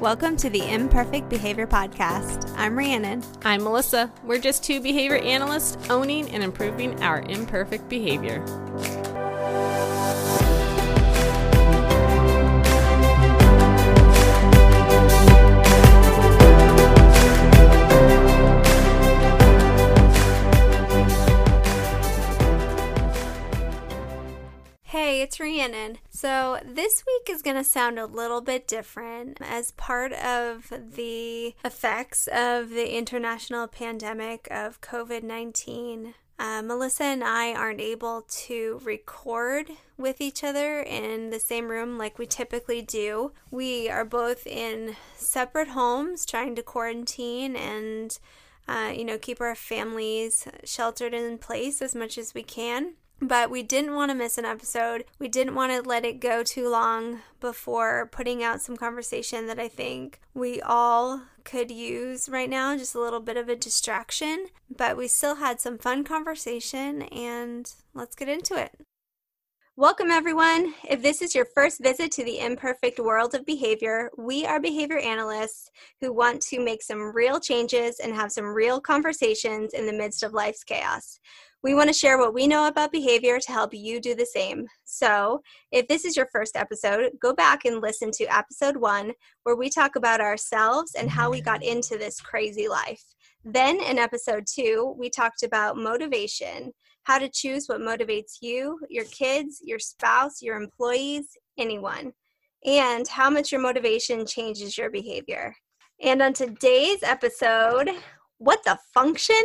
Welcome to the Imperfect Behavior Podcast. I'm Rhiannon. I'm Melissa. We're just two behavior analysts owning and improving our imperfect behavior. Hey, it's Rhiannon. So, this week is going to sound a little bit different as part of the effects of the international pandemic of COVID 19. Uh, Melissa and I aren't able to record with each other in the same room like we typically do. We are both in separate homes trying to quarantine and, uh, you know, keep our families sheltered in place as much as we can but we didn't want to miss an episode. We didn't want to let it go too long before putting out some conversation that I think we all could use right now, just a little bit of a distraction. But we still had some fun conversation, and let's get into it. Welcome, everyone. If this is your first visit to the imperfect world of behavior, we are behavior analysts who want to make some real changes and have some real conversations in the midst of life's chaos. We want to share what we know about behavior to help you do the same. So, if this is your first episode, go back and listen to episode one, where we talk about ourselves and how we got into this crazy life. Then, in episode two, we talked about motivation how to choose what motivates you, your kids, your spouse, your employees, anyone, and how much your motivation changes your behavior. And on today's episode, what the function?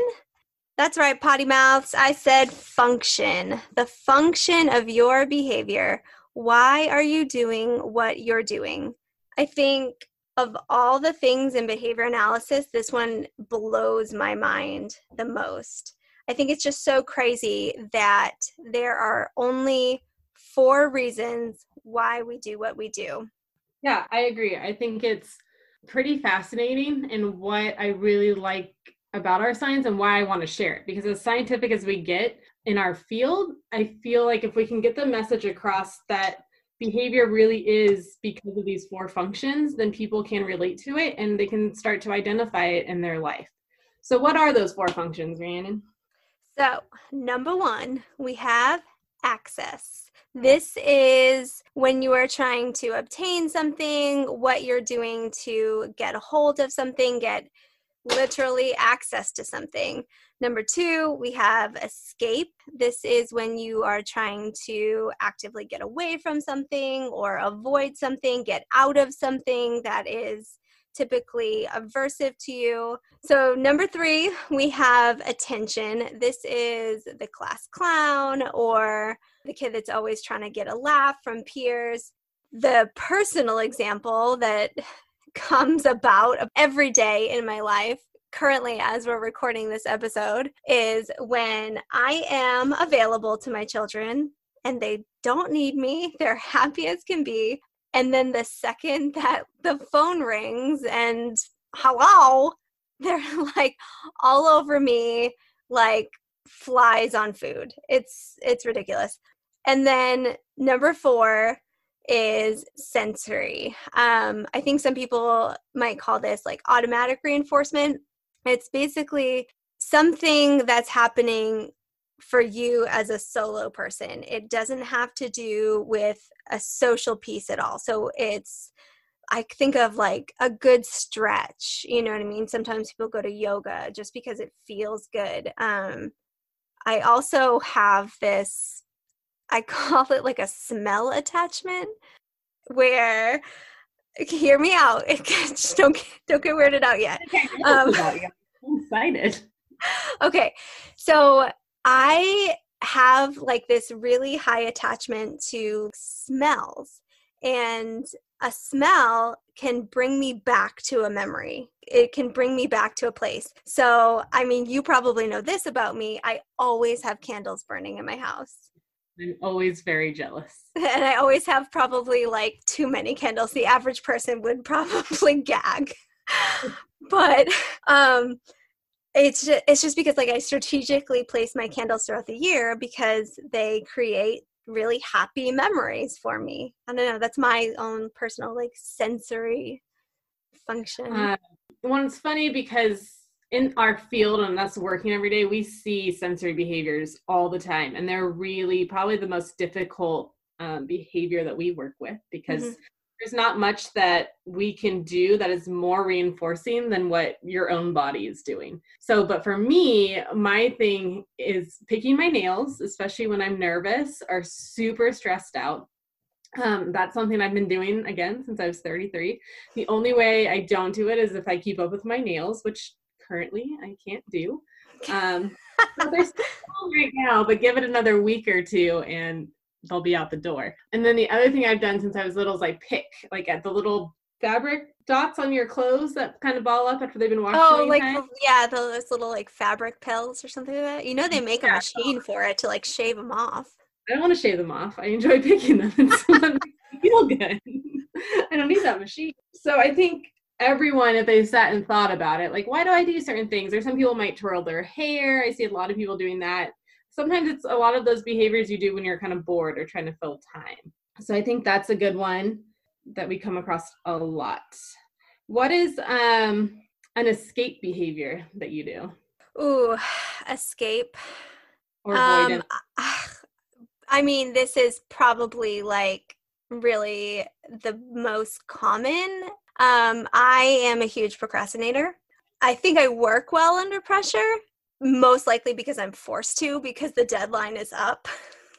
That's right, potty mouths. I said function. The function of your behavior. Why are you doing what you're doing? I think of all the things in behavior analysis, this one blows my mind the most. I think it's just so crazy that there are only four reasons why we do what we do. Yeah, I agree. I think it's pretty fascinating and what I really like about our science and why I want to share it. Because as scientific as we get in our field, I feel like if we can get the message across that behavior really is because of these four functions, then people can relate to it and they can start to identify it in their life. So, what are those four functions, Rhiannon? So, number one, we have access. This is when you are trying to obtain something, what you're doing to get a hold of something, get literally access to something. Number two, we have escape. This is when you are trying to actively get away from something or avoid something, get out of something that is typically aversive to you. So, number three, we have attention. This is the class clown or the kid that's always trying to get a laugh from peers. The personal example that comes about every day in my life currently as we're recording this episode is when I am available to my children and they don't need me. They're happy as can be. And then the second that the phone rings and hello, they're like all over me like flies on food. It's it's ridiculous. And then number 4 is sensory. Um, I think some people might call this like automatic reinforcement. It's basically something that's happening for you as a solo person. It doesn't have to do with a social piece at all. So it's I think of like a good stretch, you know what I mean? Sometimes people go to yoga just because it feels good. Um I also have this I call it like a smell attachment where hear me out. Just don't don't get weirded out yet. Um, I'm excited. Okay, so I have like this really high attachment to smells, and a smell can bring me back to a memory. It can bring me back to a place. So, I mean, you probably know this about me. I always have candles burning in my house. I'm always very jealous. And I always have probably like too many candles. The average person would probably gag. but um it's just, it's just because like I strategically place my candles throughout the year because they create really happy memories for me. I don't know, that's my own personal like sensory function. Uh, well, it's funny because in our field and us working every day, we see sensory behaviors all the time, and they're really probably the most difficult um, behavior that we work with because mm-hmm. There's not much that we can do that is more reinforcing than what your own body is doing. So, but for me, my thing is picking my nails, especially when I'm nervous or super stressed out. Um, that's something I've been doing again since I was 33. The only way I don't do it is if I keep up with my nails, which currently I can't do. Um, they're still right now, but give it another week or two and they'll be out the door. And then the other thing I've done since I was little is I pick like at the little fabric dots on your clothes that kind of ball up after they've been washed. Oh, like time. yeah, those little like fabric pills or something like that. You know, they make yeah. a machine for it to like shave them off. I don't want to shave them off. I enjoy picking them. It's feel good. I don't need that machine. So I think everyone, if they sat and thought about it, like, why do I do certain things? Or some people might twirl their hair. I see a lot of people doing that sometimes it's a lot of those behaviors you do when you're kind of bored or trying to fill time. So I think that's a good one that we come across a lot. What is um an escape behavior that you do? Ooh, escape. Or avoidance. Um, I mean, this is probably like really the most common. Um, I am a huge procrastinator. I think I work well under pressure most likely because I'm forced to because the deadline is up.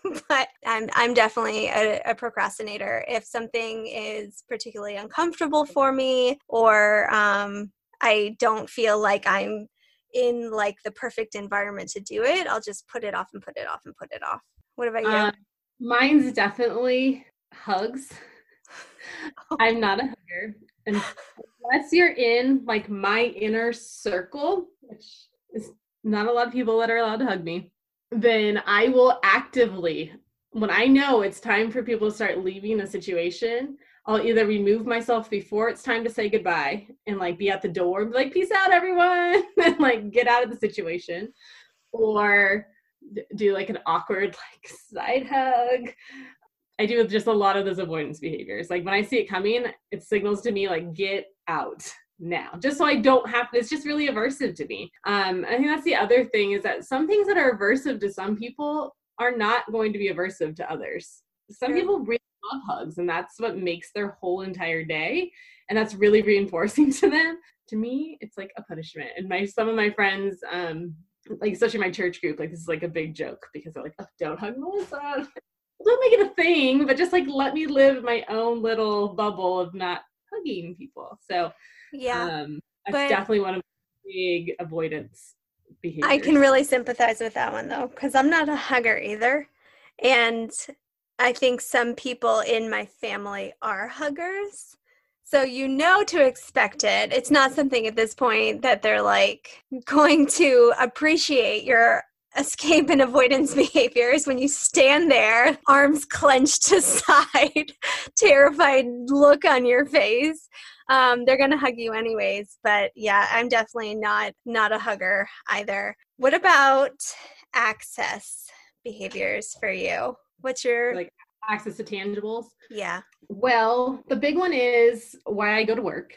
but I'm I'm definitely a, a, procrastinator. If something is particularly uncomfortable for me, or um, I don't feel like I'm in like the perfect environment to do it, I'll just put it off and put it off and put it off. What about you? Uh, mine's definitely hugs. I'm not a hugger, and unless you're in like my inner circle, which is not a lot of people that are allowed to hug me, then I will actively, when I know it's time for people to start leaving a situation, I'll either remove myself before it's time to say goodbye and like be at the door and be like, peace out, everyone, and like get out of the situation, or do like an awkward like side hug. I do just a lot of those avoidance behaviors. Like when I see it coming, it signals to me like get out now just so i don't have to it's just really aversive to me. Um i think that's the other thing is that some things that are aversive to some people are not going to be aversive to others. Some sure. people really love hugs and that's what makes their whole entire day and that's really reinforcing to them. To me it's like a punishment. And my some of my friends um like especially my church group like this is like a big joke because they're like oh, don't hug melissa. Don't make it a thing but just like let me live my own little bubble of not hugging people. So yeah. Um, that's definitely one of big avoidance behaviors. I can really sympathize with that one though, because I'm not a hugger either. And I think some people in my family are huggers. So you know to expect it. It's not something at this point that they're like going to appreciate your escape and avoidance behaviors when you stand there, arms clenched aside, terrified look on your face um, they're gonna hug you anyways. But yeah, I'm definitely not not a hugger either. What about access behaviors for you? What's your like access to tangibles? Yeah. Well, the big one is why I go to work.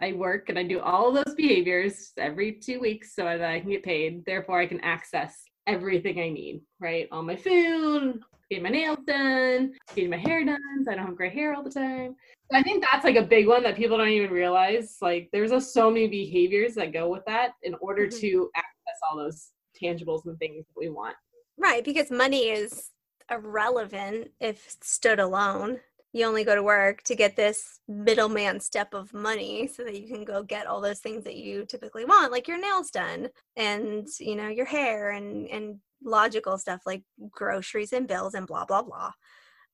I work and I do all those behaviors every two weeks so that I can get paid. Therefore, I can access everything I need, right? All my food, get my nails done, getting my hair done so I don't have gray hair all the time. I think that's like a big one that people don't even realize. Like there's a, so many behaviors that go with that in order mm-hmm. to access all those tangibles and things that we want. Right, because money is irrelevant if stood alone. You only go to work to get this middleman step of money so that you can go get all those things that you typically want, like your nails done and you know, your hair and and logical stuff like groceries and bills and blah blah blah.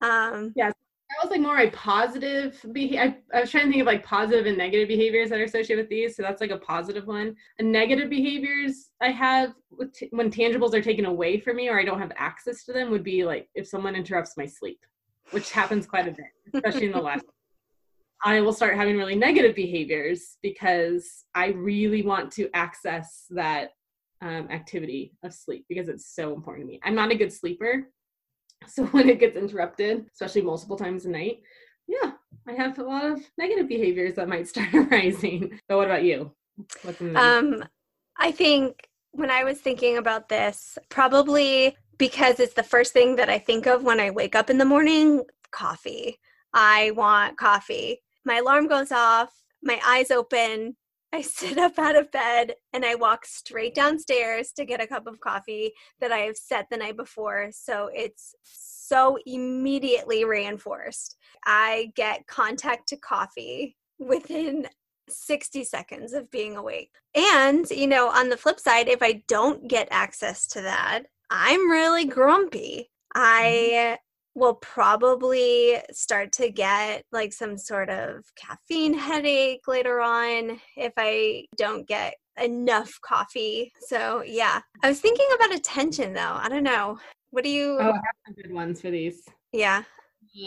Um yeah, that was like more a positive behavior. I, I, was trying to think of like positive and negative behaviors that are associated with these. So that's like a positive one. A negative behaviors I have t- when tangibles are taken away from me or I don't have access to them would be like if someone interrupts my sleep, which happens quite a bit, especially in the last. I will start having really negative behaviors because I really want to access that um, activity of sleep because it's so important to me. I'm not a good sleeper. So when it gets interrupted, especially multiple times a night, yeah, I have a lot of negative behaviors that might start arising. But what about you? Um, I think when I was thinking about this, probably because it's the first thing that I think of when I wake up in the morning coffee. I want coffee. My alarm goes off, my eyes open, I sit up out of bed and I walk straight downstairs to get a cup of coffee that I have set the night before. So it's so immediately reinforced. I get contact to coffee within 60 seconds of being awake. And, you know, on the flip side, if I don't get access to that, I'm really grumpy. I mm-hmm. will probably start to get like some sort of caffeine headache later on if I don't get enough coffee. So, yeah. I was thinking about attention though. I don't know. What do you Oh, I have some good ones for these. Yeah.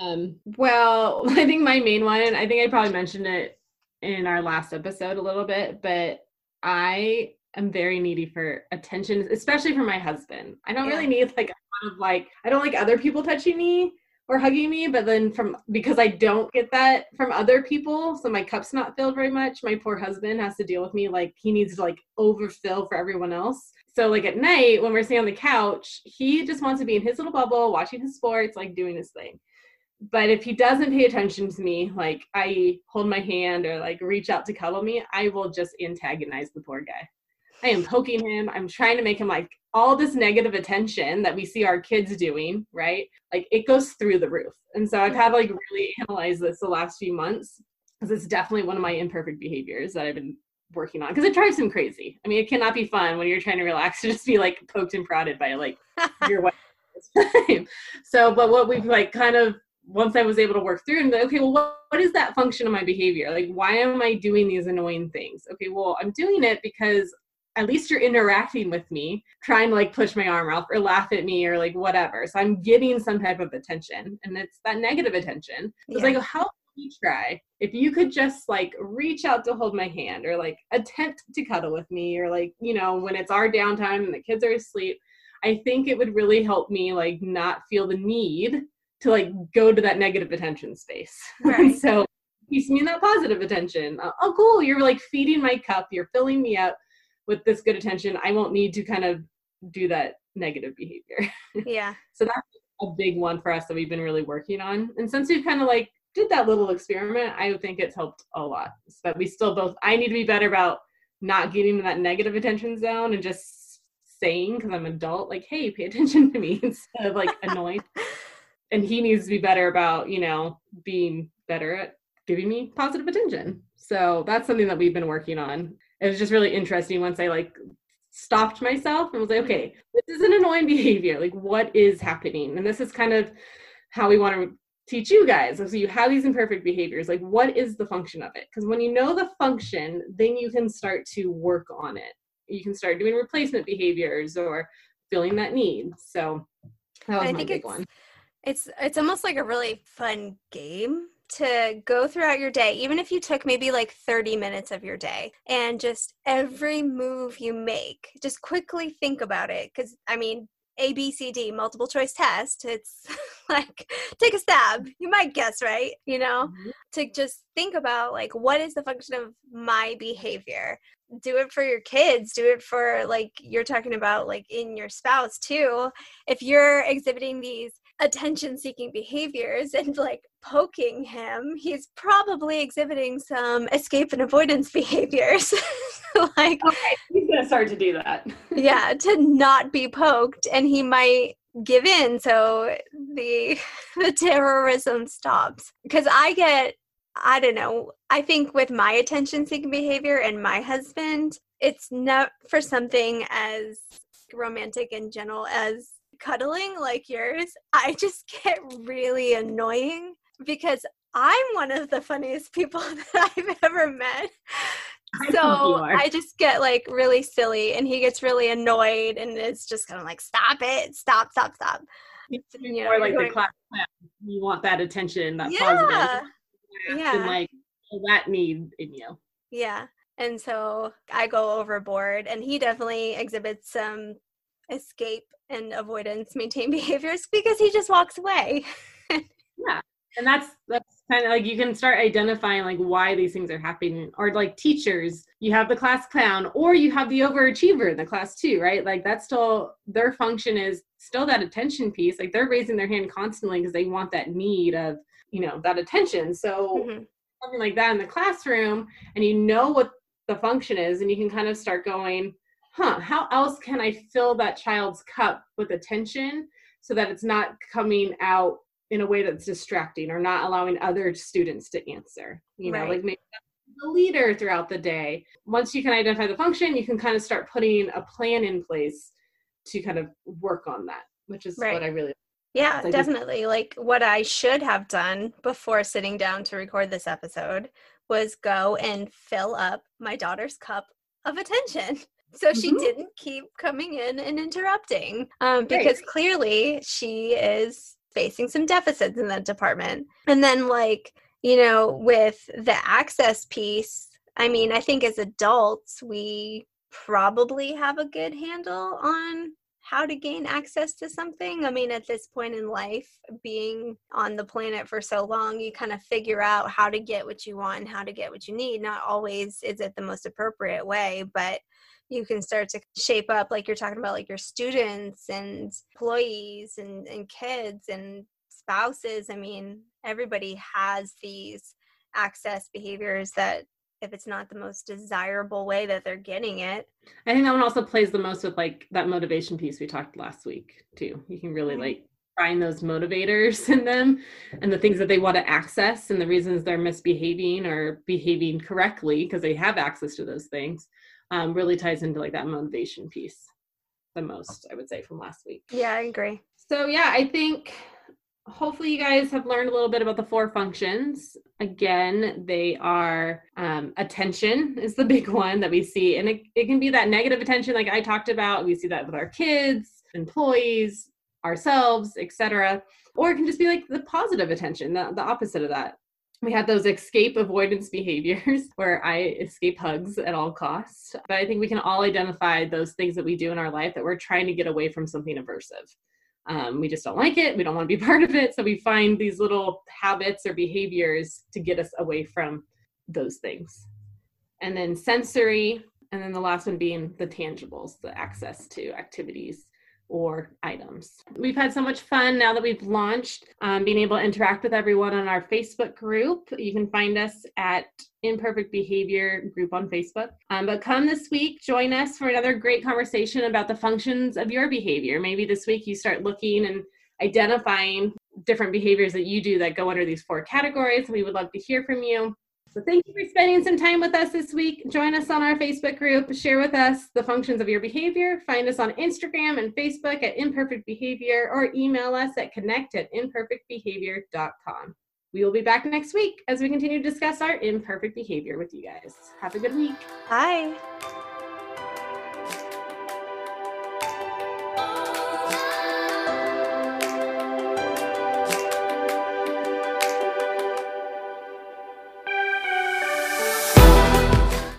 Um, well, I think my main one, I think I probably mentioned it in our last episode a little bit, but I am very needy for attention, especially for my husband. I don't yeah. really need like a lot of like I don't like other people touching me or hugging me, but then from because I don't get that from other people, so my cup's not filled very much. My poor husband has to deal with me like he needs to like overfill for everyone else. So like at night when we're sitting on the couch, he just wants to be in his little bubble, watching his sports, like doing his thing. But if he doesn't pay attention to me, like I hold my hand or like reach out to cuddle me, I will just antagonize the poor guy. I am poking him. I'm trying to make him like all this negative attention that we see our kids doing, right? Like it goes through the roof. And so I've had like really analyze this the last few months because it's definitely one of my imperfect behaviors that I've been working on because it drives him crazy. I mean, it cannot be fun when you're trying to relax to just be like poked and prodded by like your wife. so, but what we've like kind of once I was able to work through and like okay, well, what, what is that function of my behavior? Like, why am I doing these annoying things? Okay, well, I'm doing it because at least you're interacting with me, trying to like push my arm off or laugh at me or like whatever. So I'm getting some type of attention, and it's that negative attention. It's yeah. like, how you try if you could just like reach out to hold my hand or like attempt to cuddle with me or like you know when it's our downtime and the kids are asleep i think it would really help me like not feel the need to like go to that negative attention space right. so me in that positive attention uh, oh cool you're like feeding my cup you're filling me up with this good attention i won't need to kind of do that negative behavior yeah so that's a big one for us that we've been really working on and since we've kind of like did that little experiment, I think it's helped a lot. But we still both, I need to be better about not getting in that negative attention zone and just saying, because I'm an adult, like, hey, pay attention to me instead of like annoying. and he needs to be better about, you know, being better at giving me positive attention. So that's something that we've been working on. It was just really interesting once I like stopped myself and was like, okay, mm-hmm. this is an annoying behavior. Like, what is happening? And this is kind of how we want to teach you guys so you have these imperfect behaviors. Like what is the function of it? Because when you know the function then you can start to work on it. You can start doing replacement behaviors or filling that need. So that was I my big one. it's it's almost like a really fun game to go throughout your day, even if you took maybe like 30 minutes of your day and just every move you make, just quickly think about it. Because, I mean, a, B, C, D multiple choice test. It's like take a stab. You might guess right, you know, mm-hmm. to just think about like what is the function of my behavior. Do it for your kids, do it for like you're talking about like in your spouse too. If you're exhibiting these attention seeking behaviors and like poking him, he's probably exhibiting some escape and avoidance behaviors. like, okay, he's gonna start to do that. yeah, to not be poked, and he might give in so the the terrorism stops. Because I get, I don't know, I think with my attention seeking behavior and my husband, it's not for something as romantic and gentle as cuddling like yours, I just get really annoying because I'm one of the funniest people that I've ever met. So I just get like really silly and he gets really annoyed and it's just kind of like, stop it, stop, stop, stop. You know, more like going, the class You want that attention, that yeah, positive. Yeah. And like that need in you. Yeah. And so I go overboard and he definitely exhibits some escape and avoidance maintain behaviors because he just walks away. yeah. And that's that's kind of like you can start identifying like why these things are happening or like teachers you have the class clown or you have the overachiever in the class too right like that's still their function is still that attention piece like they're raising their hand constantly because they want that need of you know that attention so mm-hmm. something like that in the classroom and you know what the function is and you can kind of start going huh how else can i fill that child's cup with attention so that it's not coming out in a way that's distracting or not allowing other students to answer you know right. like maybe the leader throughout the day once you can identify the function you can kind of start putting a plan in place to kind of work on that which is right. what i really yeah like definitely this- like what i should have done before sitting down to record this episode was go and fill up my daughter's cup of attention so she mm-hmm. didn't keep coming in and interrupting um, because right. clearly she is facing some deficits in that department. And then, like, you know, with the access piece, I mean, I think as adults, we probably have a good handle on how to gain access to something. I mean, at this point in life, being on the planet for so long, you kind of figure out how to get what you want and how to get what you need. Not always is it the most appropriate way, but you can start to shape up like you're talking about like your students and employees and, and kids and spouses. I mean everybody has these access behaviors that if it's not the most desirable way that they're getting it. I think that one also plays the most with like that motivation piece we talked last week too. You can really mm-hmm. like find those motivators in them and the things that they want to access and the reasons they're misbehaving or behaving correctly because they have access to those things um, really ties into like that motivation piece the most, I would say, from last week. Yeah, I agree. So, yeah, I think hopefully you guys have learned a little bit about the four functions. Again, they are um, attention is the big one that we see. And it, it can be that negative attention, like I talked about. We see that with our kids, employees, ourselves, etc. Or it can just be like the positive attention, the, the opposite of that we had those escape avoidance behaviors where I escape hugs at all costs. But I think we can all identify those things that we do in our life that we're trying to get away from something aversive. Um, we just don't like it. We don't want to be part of it. So we find these little habits or behaviors to get us away from those things. And then sensory, and then the last one being the tangibles, the access to activities or items. We've had so much fun now that we've launched, um, being able to interact with everyone on our Facebook group. You can find us at Imperfect Behavior group on Facebook. Um, but come this week, join us for another great conversation about the functions of your behavior. Maybe this week you start looking and identifying different behaviors that you do that go under these four categories. We would love to hear from you. So thank you for spending some time with us this week. Join us on our Facebook group. Share with us the functions of your behavior. Find us on Instagram and Facebook at Imperfect Behavior or email us at connect at imperfectbehavior.com. We will be back next week as we continue to discuss our imperfect behavior with you guys. Have a good week. Bye.